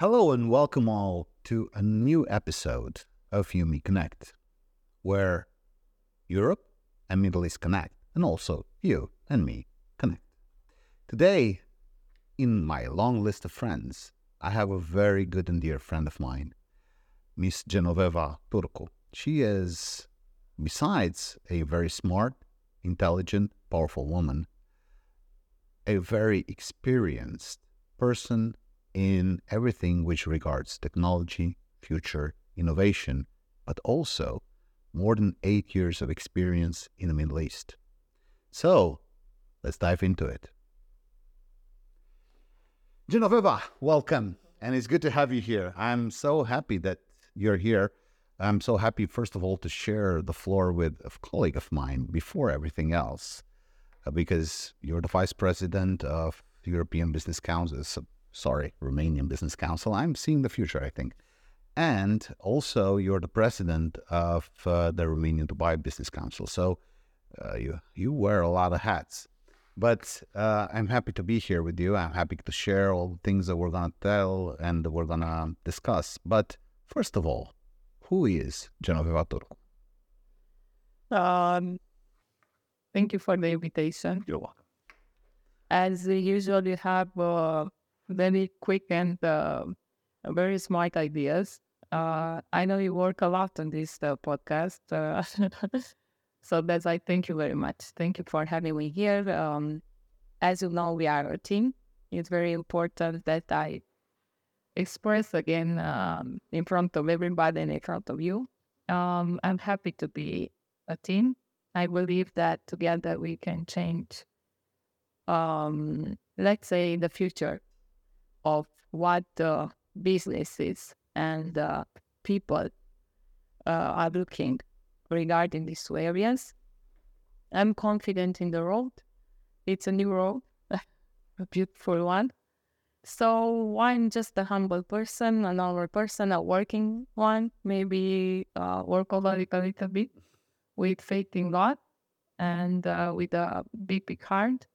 Hello and welcome all to a new episode of Yumi Connect, where Europe and Middle East connect, and also you and me connect. Today, in my long list of friends, I have a very good and dear friend of mine, Miss Genoveva Turcu. She is, besides a very smart, intelligent, powerful woman, a very experienced person in everything which regards technology, future, innovation, but also more than eight years of experience in the Middle East. So, let's dive into it. Genoveva, welcome. And it's good to have you here. I'm so happy that you're here. I'm so happy, first of all, to share the floor with a colleague of mine before everything else, uh, because you're the vice president of European Business Council, sorry, Romanian Business Council. I'm seeing the future, I think. And also, you're the president of uh, the Romanian Dubai Business Council. So uh, you you wear a lot of hats. But uh, I'm happy to be here with you. I'm happy to share all the things that we're gonna tell and we're gonna discuss. But first of all, who is Genoveva Turcu? Um, thank you for the invitation. You're welcome. As usual, you have uh, very quick and uh, very smart ideas. Uh, I know you work a lot on this uh, podcast. Uh, so that's I thank you very much. Thank you for having me here. Um, as you know, we are a team. It's very important that I express again um, in front of everybody and in front of you. Um, I'm happy to be a team. I believe that together we can change, um, let's say, the future of what uh, businesses and uh, people uh, are looking regarding these two areas. I'm confident in the road. It's a new road, a beautiful one. So I'm just a humble person, a normal person, a working one, maybe uh, workaholic a little bit with faith in God and uh, with a big, big heart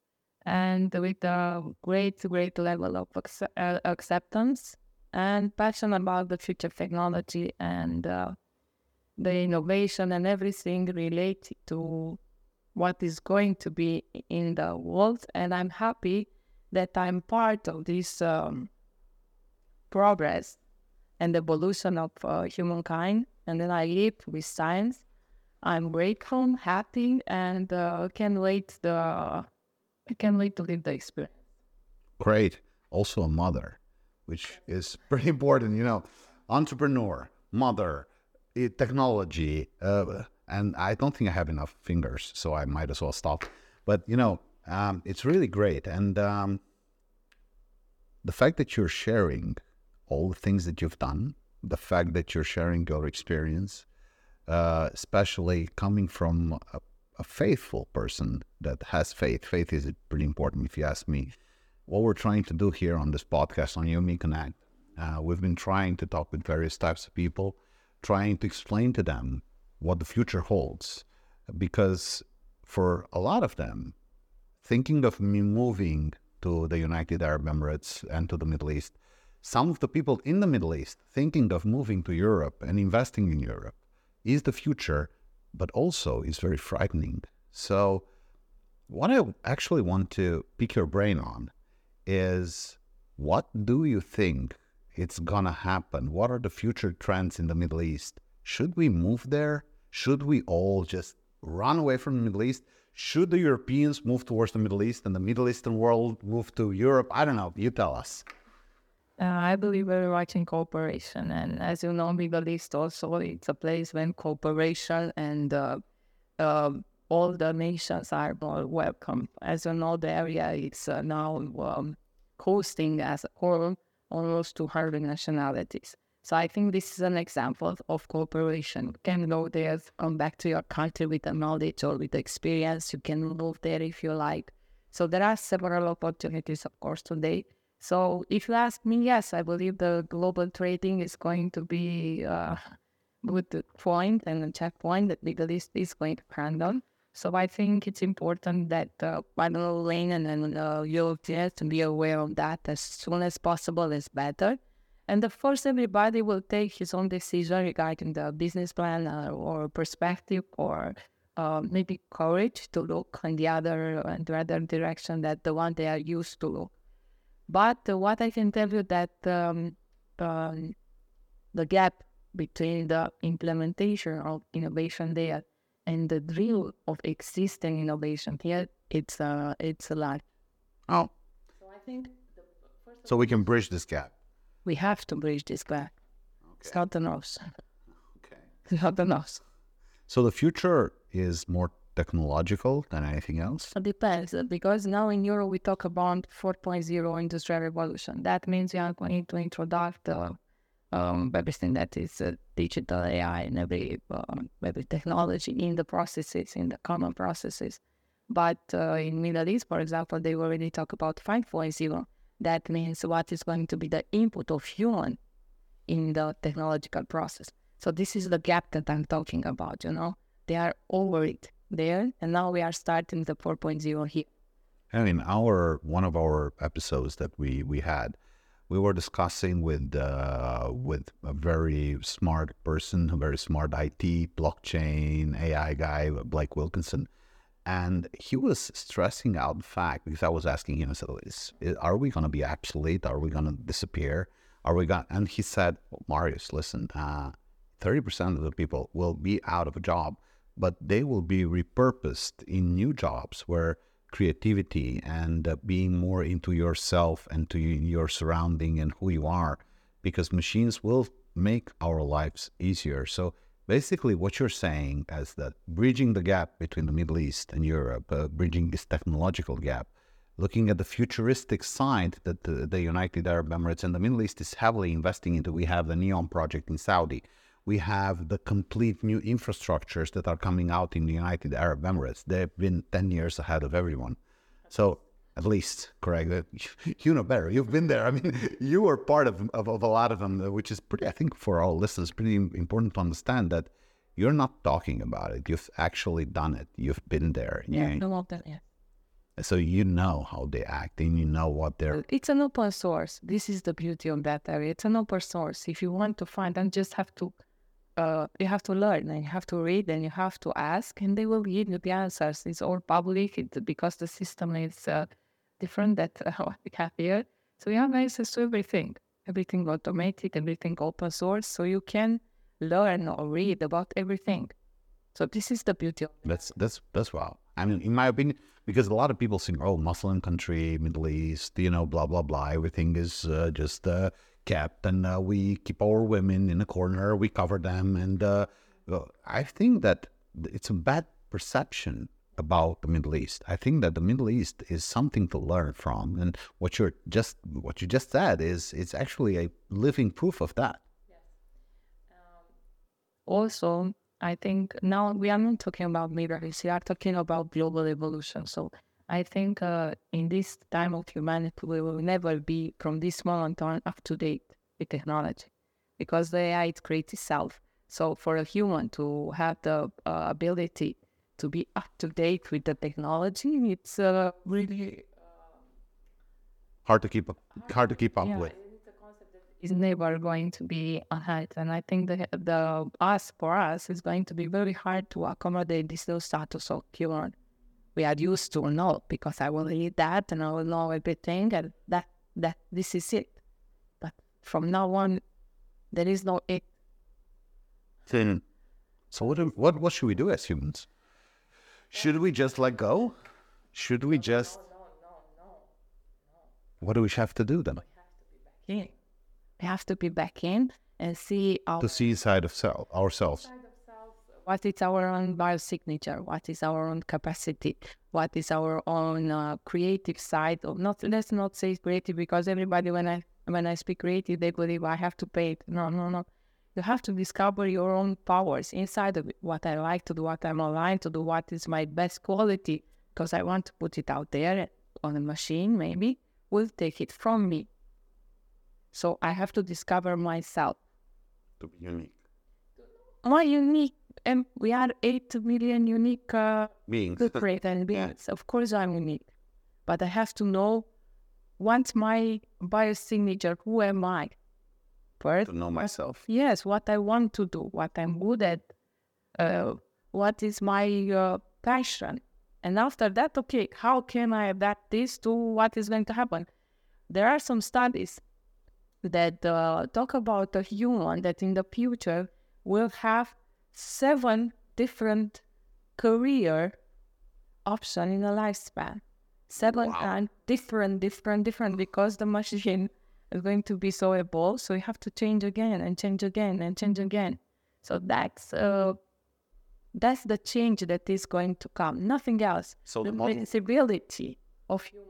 and with a great, great level of uh, acceptance and passion about the future technology and uh, the innovation and everything related to what is going to be in the world. And I'm happy that I'm part of this um, progress and evolution of uh, humankind. And then I live with science. I'm grateful, happy, and uh, can't wait the I can't wait to live the experience. Great. Also a mother, which is pretty important. You know, entrepreneur, mother, eh, technology, uh, and I don't think I have enough fingers, so I might as well stop. But you know, um, it's really great, and um, the fact that you're sharing all the things that you've done, the fact that you're sharing your experience, uh, especially coming from a a faithful person that has faith. Faith is pretty important, if you ask me. What we're trying to do here on this podcast on Yumi Connect, uh, we've been trying to talk with various types of people, trying to explain to them what the future holds. Because for a lot of them, thinking of me moving to the United Arab Emirates and to the Middle East, some of the people in the Middle East thinking of moving to Europe and investing in Europe is the future but also is very frightening. So, what I actually want to pick your brain on is what do you think it's gonna happen? What are the future trends in the Middle East? Should we move there? Should we all just run away from the Middle East? Should the Europeans move towards the Middle East and the Middle Eastern world move to Europe? I don't know. You tell us. Uh, I believe very much in cooperation, and as you know, East also it's a place when cooperation and uh, uh, all the nations are more welcome. As you know, the area is uh, now um, hosting as a whole almost 200 nationalities. So I think this is an example of cooperation. You can go there, come back to your country with the knowledge or with the experience. You can move there if you like. So there are several opportunities, of course, today so if you ask me, yes, I believe the global trading is going to be uh, good point and a checkpoint that East is going to handle. So I think it's important that uh, know, Lane and uh, Europeans to be aware of that as soon as possible is better. And of course, everybody will take his own decision regarding the business plan uh, or perspective or uh, maybe courage to look in the other in the other direction that the one they are used to. But uh, what I can tell you that um, um, the gap between the implementation of innovation there and the drill of existing innovation here, it's uh, it's a lot. Oh, So I think so we can bridge this gap. we have to bridge this gap. It's not enough. Okay. It's not enough. So the future is more technological than anything else. It depends uh, because now in Europe we talk about 4.0 industrial revolution. That means we are going to introduce uh, um, everything that is uh, digital AI and every um, every technology in the processes, in the common processes. But uh, in Middle East, for example, they already talk about 5.0. That means what is going to be the input of human in the technological process. So this is the gap that I'm talking about. You know, they are over it there, and now we are starting the 4.0 here. And in our one of our episodes that we we had, we were discussing with uh, with a very smart person, a very smart IT, blockchain, AI guy, Blake Wilkinson, and he was stressing out the fact because I was asking him, I said, is, "Are we going to be obsolete? Are we going to disappear? Are we going?" And he said, "Marius, listen, thirty percent of the people will be out of a job, but they will be repurposed in new jobs where." creativity and uh, being more into yourself and to your surrounding and who you are because machines will make our lives easier so basically what you're saying is that bridging the gap between the middle east and europe uh, bridging this technological gap looking at the futuristic side that the, the united arab emirates and the middle east is heavily investing into we have the NEOM project in saudi we have the complete new infrastructures that are coming out in the United Arab Emirates. They've been 10 years ahead of everyone. So, at least, correct, you know better. You've been there. I mean, you were part of, of, of a lot of them, which is pretty, I think, for our listeners, pretty important to understand that you're not talking about it. You've actually done it. You've been there. Yeah, You- no more than yeah. So, you know how they act and you know what they're. It's an open source. This is the beauty of that area. It's an open source. If you want to find, and just have to, uh, you have to learn and you have to read and you have to ask, and they will give you the answers. It's all public it, because the system is uh, different that uh, what we have here. So you have access to everything, everything automated, everything open source, so you can learn or read about everything. So this is the beauty of That's that's that's wow. I mean, in my opinion, because a lot of people think, "Oh, Muslim country, Middle East, you know, blah blah blah. Everything is uh, just uh, kept, and uh, we keep our women in a corner, we cover them, and uh, I think that it's a bad perception about the Middle East. I think that the Middle East is something to learn from, and what you're just what you just said is it's actually a living proof of that. also i think now we are not talking about Middle East, we are talking about global evolution so i think uh, in this time of humanity we will never be from this moment on up to date with technology because the ai it creates itself so for a human to have the uh, ability to be up to date with the technology it's uh, really Hard to keep up, hard to keep up yeah, with. it's a concept that is never going to be ahead. And I think the the us for us is going to be very hard to accommodate this new status of human. We are used to know because I will read that and I will know everything and that that this is it. But from now on, there is no it. Then, so what? What? What should we do as humans? Should we just let go? Should we just? What do we have to do then? We have to be back in. We have to be back in and see our To see inside of self, ourselves. What is our own biosignature, what is our own capacity, what is our own uh, creative side. Of not let's not say creative because everybody when I when I speak creative they believe I have to paint. No, no, no. You have to discover your own powers inside of it. What I like to do, what I'm aligned to do, what is my best quality, because I want to put it out there on a machine. Maybe will take it from me. So I have to discover myself To be unique my unique and we are 8 million unique uh, beings. created beings of course i'm unique but i have to know what's my biosignature who am i First, To know myself. yes, what I want to do, what I'm good at, uh, what is my uh, passion. And after that, okay, how can I adapt this to what is going to happen? There are some studies that uh, talk about a human that in the future will have seven different career option in a lifespan. Seven Wow. and different, different, different because the machine is going to be so evolved. So you have to change again and change again and change again. So that's uh, that's the change that is going to come. Nothing else. So the the model- flexibility of human.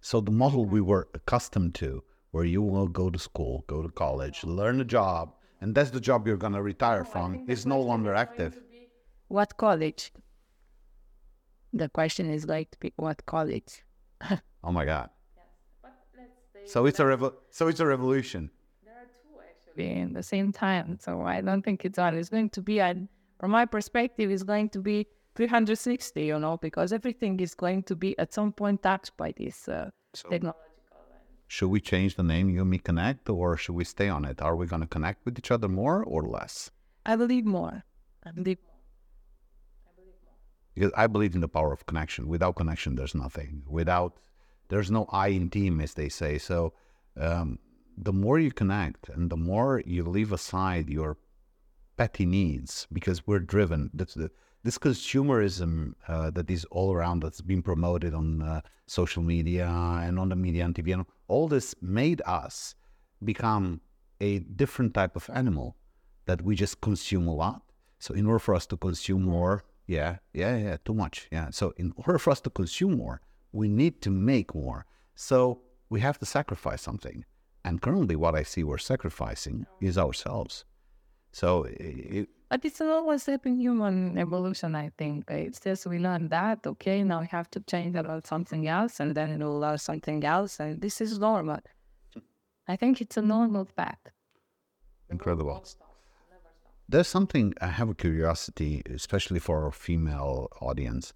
So the model we were accustomed to, where you will go to school, go to college, learn a job, and that's the job you're gonna retire from, is no longer active. What college? The question is like what college? Oh my God. So it's a revo- so it's a revolution. be in the same time. So I don't think it's on. It's going to be, and from my perspective, it's going to be 360, you know, because everything is going to be at some point touched by this uh, So technology. Should we change the name You Me Connect, or should we stay on it? Are we gonna connect with each other more or less? I believe more. I believe more. Because I believe in the power of connection. Without connection, there's nothing. Without there's no I in team, as they say. So um, the more you connect and the more you leave aside your petty needs, because we're driven. That's the this consumerism uh, that is all around that's been promoted on uh, social media and on the media and TV, and all this made us become a different type of animal that we just consume a lot. So in order for us to consume more, yeah, yeah, yeah, too much, yeah. So in order for us to consume more, we need to make more. So we have to sacrifice something. And currently, what I see we're sacrificing is ourselves. So eh, it, But it's an always step in human evolution, I think. It's just we learn that, okay, now we have to change about something else, and then we'll learn something else, and this is normal. I think it's a normal fact. incredible. There's something I have a curiosity, especially for our female audience.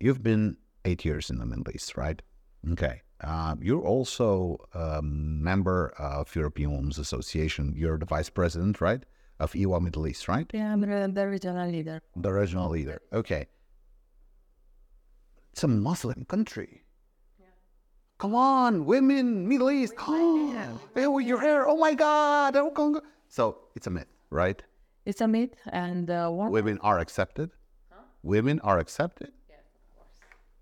You've been eight years in the Middle East, right? Okay. Uh, you're also a member of European Women's Association. You're the vice president, right, of EWA Middle East, right? Yeah, I'm the, the regional leader. The regional leader. Okay. It's a Muslim country. Come on, women, Middle East. Oh, yeah, with your hair. Oh my God. oh. So it's a myth, right? It's a myth, and uh, Women are accepted. Women are accepted. Yes, of course.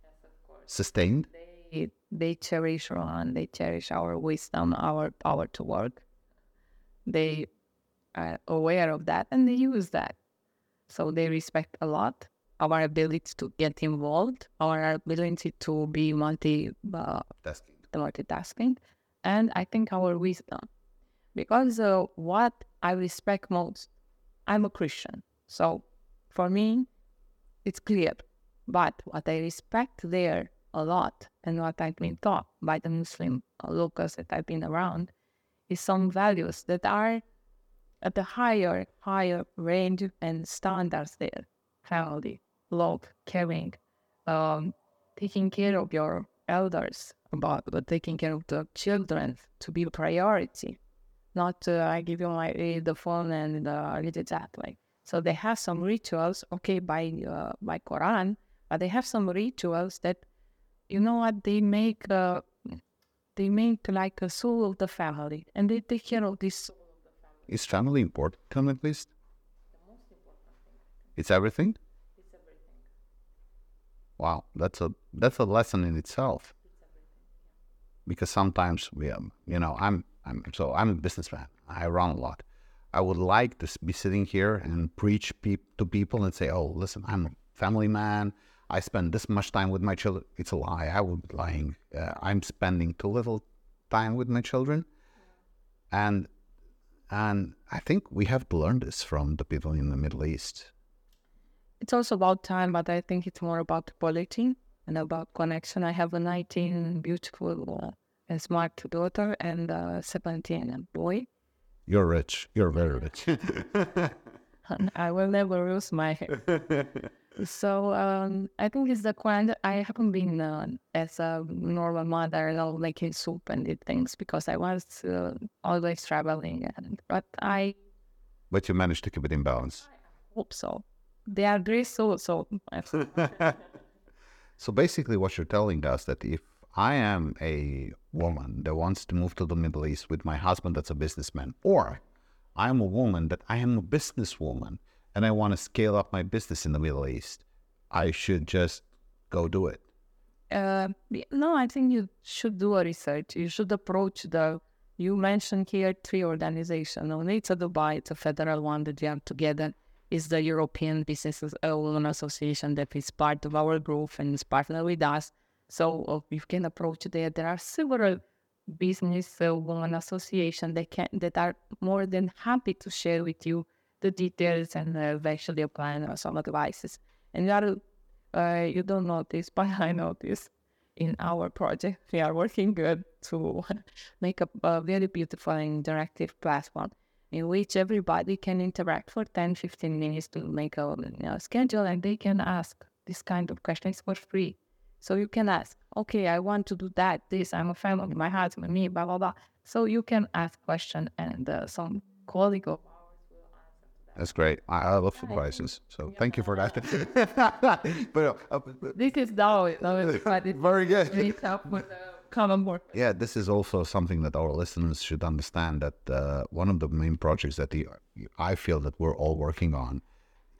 Yes, of course. Sustained. they, they cherish Iran, they cherish our wisdom, our power to work. They are aware of that and they use that. So they respect a lot our ability to get involved, our ability to be multi uh, Tasking. multitasking, and I think our wisdom. Because uh, what I respect most, I'm a Christian. So for me, it's clear. But what I respect there a lot and what I've been taught by the Muslim uh, locals that I've been around is some values that are at the higher, higher range and standards there. Family, love, caring, um, taking care of your elders, about taking care of the children to be a priority. Not uh, I give you my uh, the phone and uh, read it that way. So they have some rituals, okay, by uh, by Quran, but they have some rituals that, you know what, they make uh, they make like a soul of the family, and they take care of this soul. Is family important at least? It's everything? Wow, that's a that's a lesson in itself. Because sometimes we, um, you know, I'm I'm so I'm a businessman. I run a lot. I would like to be sitting here and preach peop to people and say, "Oh, listen, I'm a family man. I spend this much time with my children." It's a lie. I would be lying. Uh, I'm spending too little time with my children, and and I think we have to learn this from the people in the Middle East. It's also about time, but I think it's more about quality and about connection. I have a 19 beautiful uh, and smart daughter and a 17 boy. You're rich. You're very rich. I will never lose my hair. so um, I think it's the kind I haven't been uh, as a normal mother, you know, making soup and did things because I was uh, always traveling. And, but I But you managed to keep it in balance. hope so. They are very so so. So basically, what you're telling us that if I am a woman that wants to move to the Middle East with my husband that's a businessman, or I am a woman but I am a businesswoman and I want to scale up my business in the Middle East, I should just go do it. Uh, no, I think you should do a research. You should approach the. You mentioned here three organizations. Only it's a Dubai, it's a federal one that we have together. Is the European Business Association that is part of our group and is partner with us. So uh, you can approach there. There are several business women association that can that are more than happy to share with you the details and uh, actually applying uh, some advices. And you are uh, you don't know this, but I know this. In our project, we are working good to make a, a very beautiful and interactive platform in which everybody can interact for 10 15 minutes to make a you know, schedule and they can ask this kind of questions for free. So you can ask, okay, I want to do that, this, I'm a family, my husband, me, blah, blah, blah. So you can ask question and uh, some colleague of That's great. I, love surprises. So thank you for that. but, uh, but- this is now, now it's but it's very good. for the common work. Yeah, this is also something that our listeners should understand that uh, one of the main projects that the, I feel that we're all working on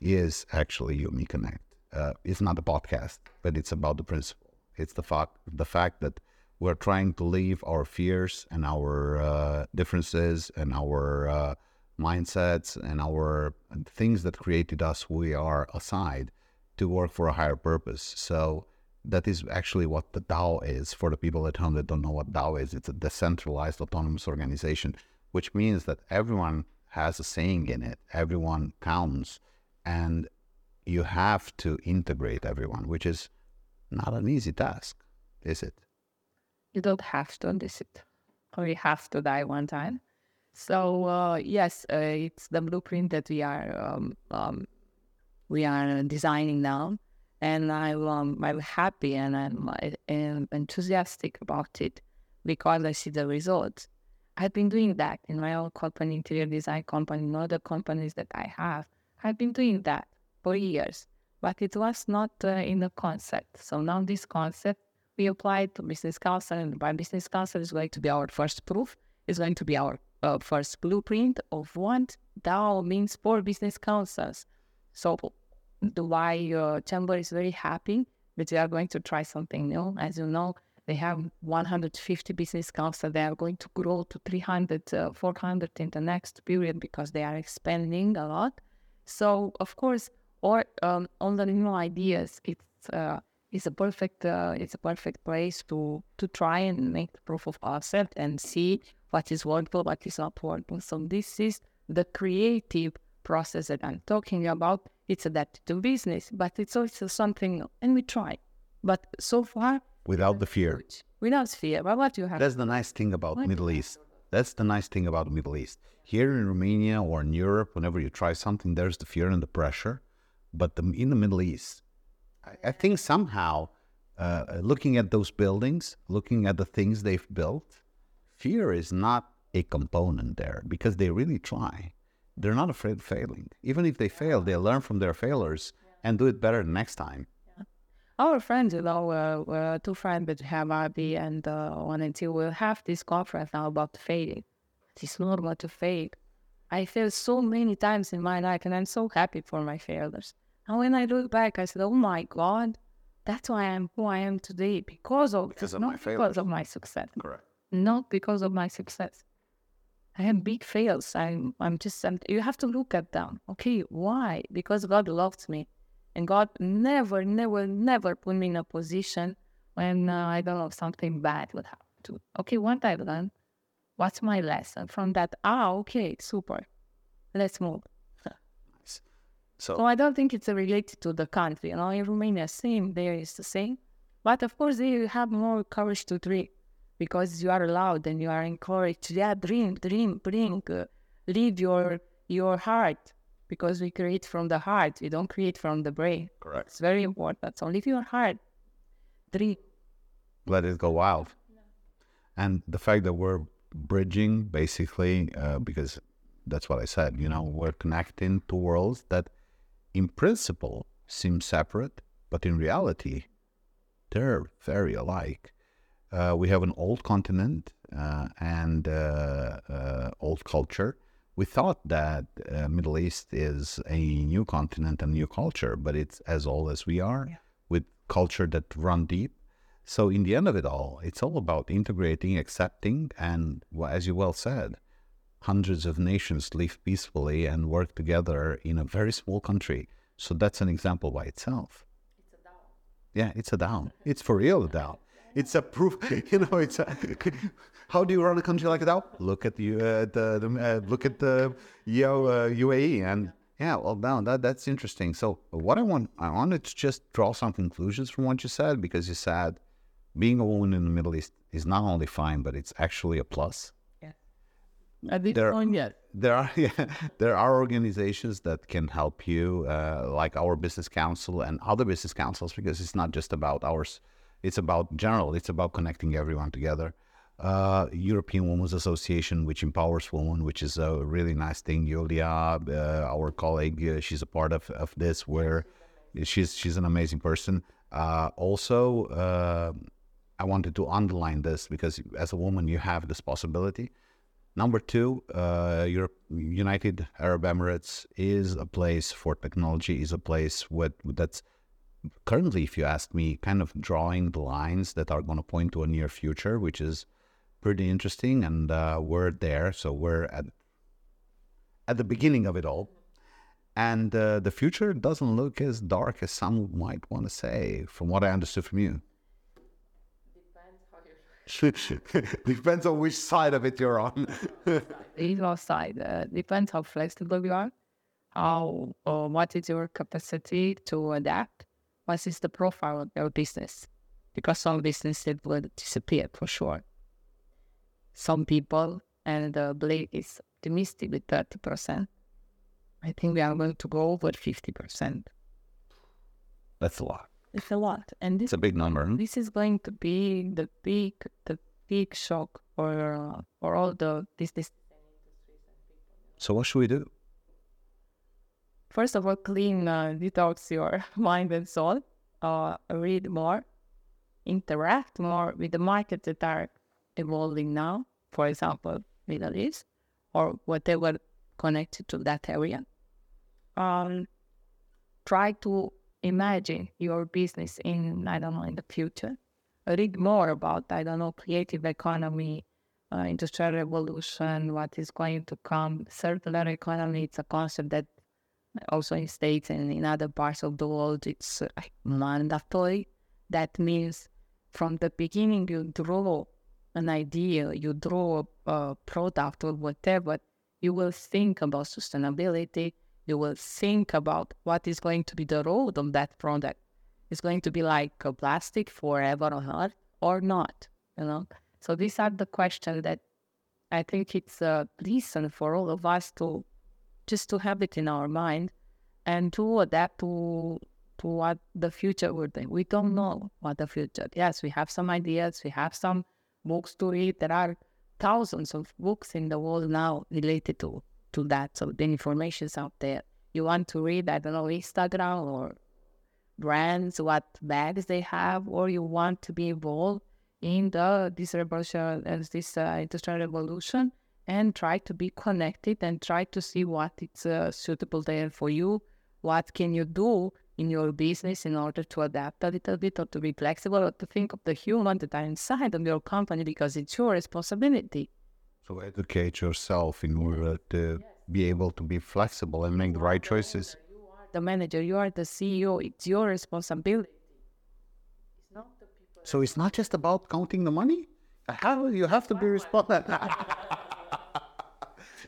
is actually Yumi Connect. Uh, it's not a podcast, but it's about the principle. It's the fact the fact that we're trying to leave our fears and our uh, differences and our uh, mindsets and our things that created us we are aside to work for a higher purpose. So that is actually what the DAO is for the people at home that don't know what DAO is. It's a decentralized autonomous organization, which means that everyone has a saying in it, everyone counts, and you have to integrate everyone, which is not an easy task, is it? you don't have to this it or you have to die one time so uh, yes uh, it's the blueprint that we are um, um, we are designing now and I'm, um, I'm happy and I'm, I'm enthusiastic about it because I see the results. I've been doing that in my own company, interior design company, and other companies that I have. I've been doing that for years, but it was not uh, in the concept. So now this concept we applied to business council, and by business council is going to be our first proof. It's going to be our uh, first blueprint of what DAO means for business councils. So Dubai uh, Chamber is very happy that they are going to try something new. As you know, they have 150 business councils. They are going to grow to 300, uh, 400 in the next period because they are expanding a lot. So, of course, or um, on the new ideas, it's uh, it's a perfect uh, it's a perfect place to to try and make the proof of concept and see what is workable, what is not workable. So this is the creative process that I'm talking about. It's adapted to business, but it's also something, and we try. But so far, Without the fear. without fear. But what you have? That's the nice thing about What? Middle East. That's the nice thing about the Middle East. Here in Romania or in Europe, whenever you try something, there's the fear and the pressure. But the, in the Middle East, I, I think somehow, uh, looking at those buildings, looking at the things they've built, fear is not a component there because they really try. They're not afraid of failing. Even if they fail, they learn from their failures and do it better next time. Our friends, you know, uh, uh, two friends that have RB and uh, one and two will have this conference now about failing. It's normal to fail. I failed so many times in my life, and I'm so happy for my failures. And when I look back, I said, "Oh my God, that's why I'm who I am today because of Because that, of not my because of my success, Correct. not because of my success. I have big fails. I'm, I'm just, I'm, you have to look at them. Okay, why? Because God loves me. And God never, never, never put me in a position when uh, I don't know something bad would happen to. Okay, what I've learned, what's my lesson from that? Ah, okay, super. Let's move. So, So I don't think it's related to the country. You know, in Romania, same there is the same, but of course there you have more courage to dream because you are allowed and you are encouraged. Yeah, dream, dream, bring, uh, lead your your heart because we create from the heart. We don't create from the brain. Correct. It's very important. So live your heart. Dream. Let it go wild. And the fact that we're bridging basically, uh, because that's what I said, you know, we're connecting two worlds that in principle seem separate, but in reality, they're very alike. Uh, we have an old continent uh, and uh, uh, old culture. We thought that uh, Middle East is a new continent and new culture, but it's as old as we are, Yeah. with culture that run deep. So in the end of it all, it's all about integrating, accepting, and well, as you well said, hundreds of nations live peacefully and work together in a very small country. So that's an example by itself. It's a DAO. Yeah, it's a DAO. It's for real a DAO. It's a proof. You know, it's a. How do you run a country like that? Look at you. Uh, the, the uh, look at the you know, uh, UAE and yeah. Well, down that that's interesting. So what I want, I wanted to just draw some conclusions from what you said because you said being a woman in the Middle East is not only fine, but it's actually a plus At this There- point, yes. there are yeah, there are organizations that can help you, uh, like our business council and other business councils, because it's not just about ours. It's about general. It's about connecting everyone together. Uh, European Women's Association, which empowers women, which is a really nice thing. Yulia, uh, our colleague, uh, she's a part of, of this. Where she's she's an amazing person. Uh, also, uh, I wanted to underline this because as a woman, you have this possibility. Number two, uh, Europe, United Arab Emirates is a place for technology, is a place with, that's currently, if you ask me, kind of drawing the lines that are going to point to a near future, which is pretty interesting. And uh, we're there. So we're at, at the beginning of it all. And uh, the future doesn't look as dark as some might want to say, from what I understood from you. Depends on which side of it you're on. the ego side uh, depends how flexible you are, how or what is your capacity to adapt, what is the profile of your business, because some businesses will disappear for sure. Some people, and uh, Blake is optimistic with thirty percent. I think we are going to go over fifty percent. That's a lot. It's a lot, and this It's a big number. huh? this is going to be the big the big shock for uh, for all the business So what should we do? first of all, clean, uh, detox your mind and soul. Uh, read more, interact more with the markets that are evolving now. For example, Middle East or whatever connected to that area. Um, try to imagine your business in I don't know in the future. Read more about I don't know creative economy, uh, industrial revolution, what is going to come. Circular economy. It's a concept that also in states and in other parts of the world it's mandatory that means from the beginning you draw an idea you draw a, a product or whatever you will think about sustainability you will think about what is going to be the road on that product it's going to be like a plastic forever on earth or not you know so these are the questions that i think it's a lesson for all of us to just to have it in our mind and to adapt to to what the future will be. We don't know what the future. Yes, we have some ideas, we have some books to read. There are thousands of books in the world now related to to that. So the information's out there. You want to read, I don't know, Instagram or brands, what bags they have, or you want to be involved in the this revolution, uh, this uh, industrial revolution and try to be connected and try to see what is uh, suitable there for you. What can you do in your business in order to adapt a little bit or to be flexible or to think of the human that are inside of your company because it's your responsibility. So educate yourself in order to be able to be flexible and make the right choices. The manager, you are the CEO, it's your responsibility. It's not the people. So it's not just about counting the money. How you have to be responsible.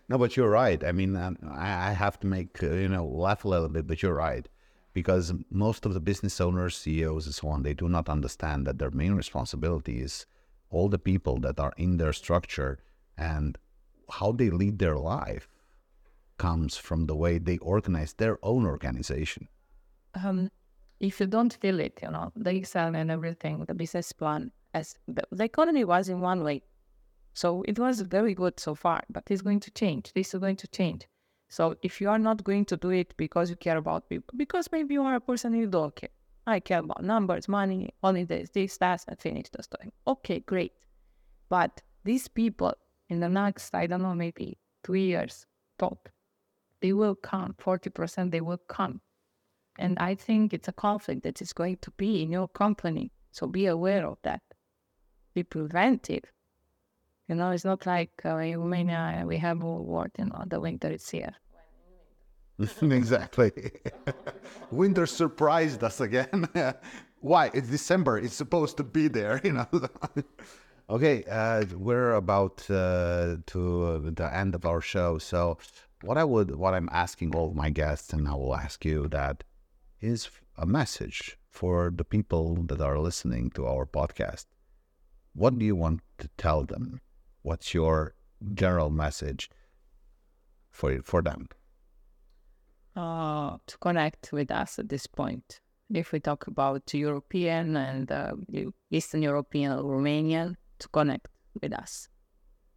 no, but you're right. I mean, um, I, I have to make uh, you know laugh a little bit, but you're right because most of the business owners, CEOs, and so on, they do not understand that their main responsibility is all the people that are in their structure and how they lead their life. comes from the way they organize their own organization. Um, if you don't feel it, you know, the Excel and everything, the business plan, as the, the economy was in one way. So it was very good so far, but it's going to change. This is going to change. So if you are not going to do it because you care about people, because maybe you are a person you don't care. I care about numbers, money, holidays, this, that, and finish the story. Okay, great. But these people in the next, I don't know, maybe two years top, they will come, 40% they will come. And I think it's a conflict that is going to be in your company. So be aware of that. Be preventive. You know, it's not like uh, in Romania we have a war, you know, the winter is here. exactly. Winter surprised us again. Why? It's December. It's supposed to be there, you know. Okay, uh, we're about uh, to the end of our show. So, what I would, what I'm asking all my guests, and I will ask you that, is a message for the people that are listening to our podcast. What do you want to tell them? What's your general message for for them? uh, to connect with us at this point. If we talk about European and uh, Eastern European Romanian, to connect with us.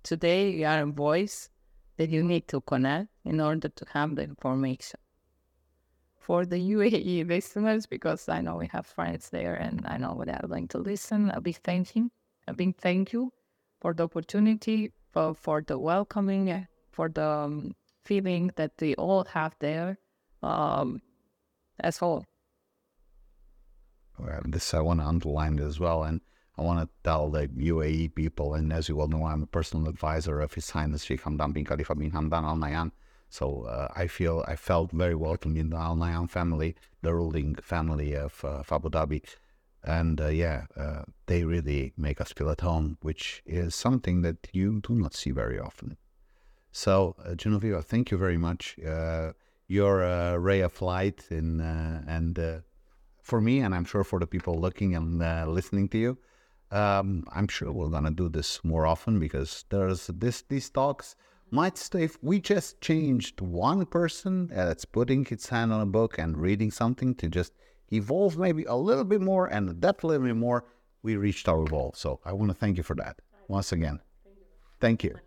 Today, you are a voice that you need to connect in order to have the information. For the UAE listeners, because I know we have friends there and I know they are going to listen, a big thank you. A big thank you for the opportunity, for, for the welcoming, for the um, feeling that we all have there um, as whole. Well, this I want to underline as well, and I want to tell the UAE people, and as you well know, I'm a personal advisor of His Highness Sheikh Hamdan bin Khalifa bin Hamdan Al Nahyan. So uh, I feel I felt very welcome in the Al Nahyan family, the ruling family of, uh, of Abu Dhabi. And uh, yeah, uh, they really make us feel at home, which is something that you do not see very often. So, uh, Genoveva, thank you very much. Uh, you're a ray of light in, and uh, for me, and I'm sure for the people looking and listening to you, um, I'm sure we're gonna do this more often because there's this these talks might stay. If we just changed one person that's putting its hand on a book and reading something to just evolve maybe a little bit more and adapt a little bit more, we reached our goal. So I want to thank you for that once again. Thank you.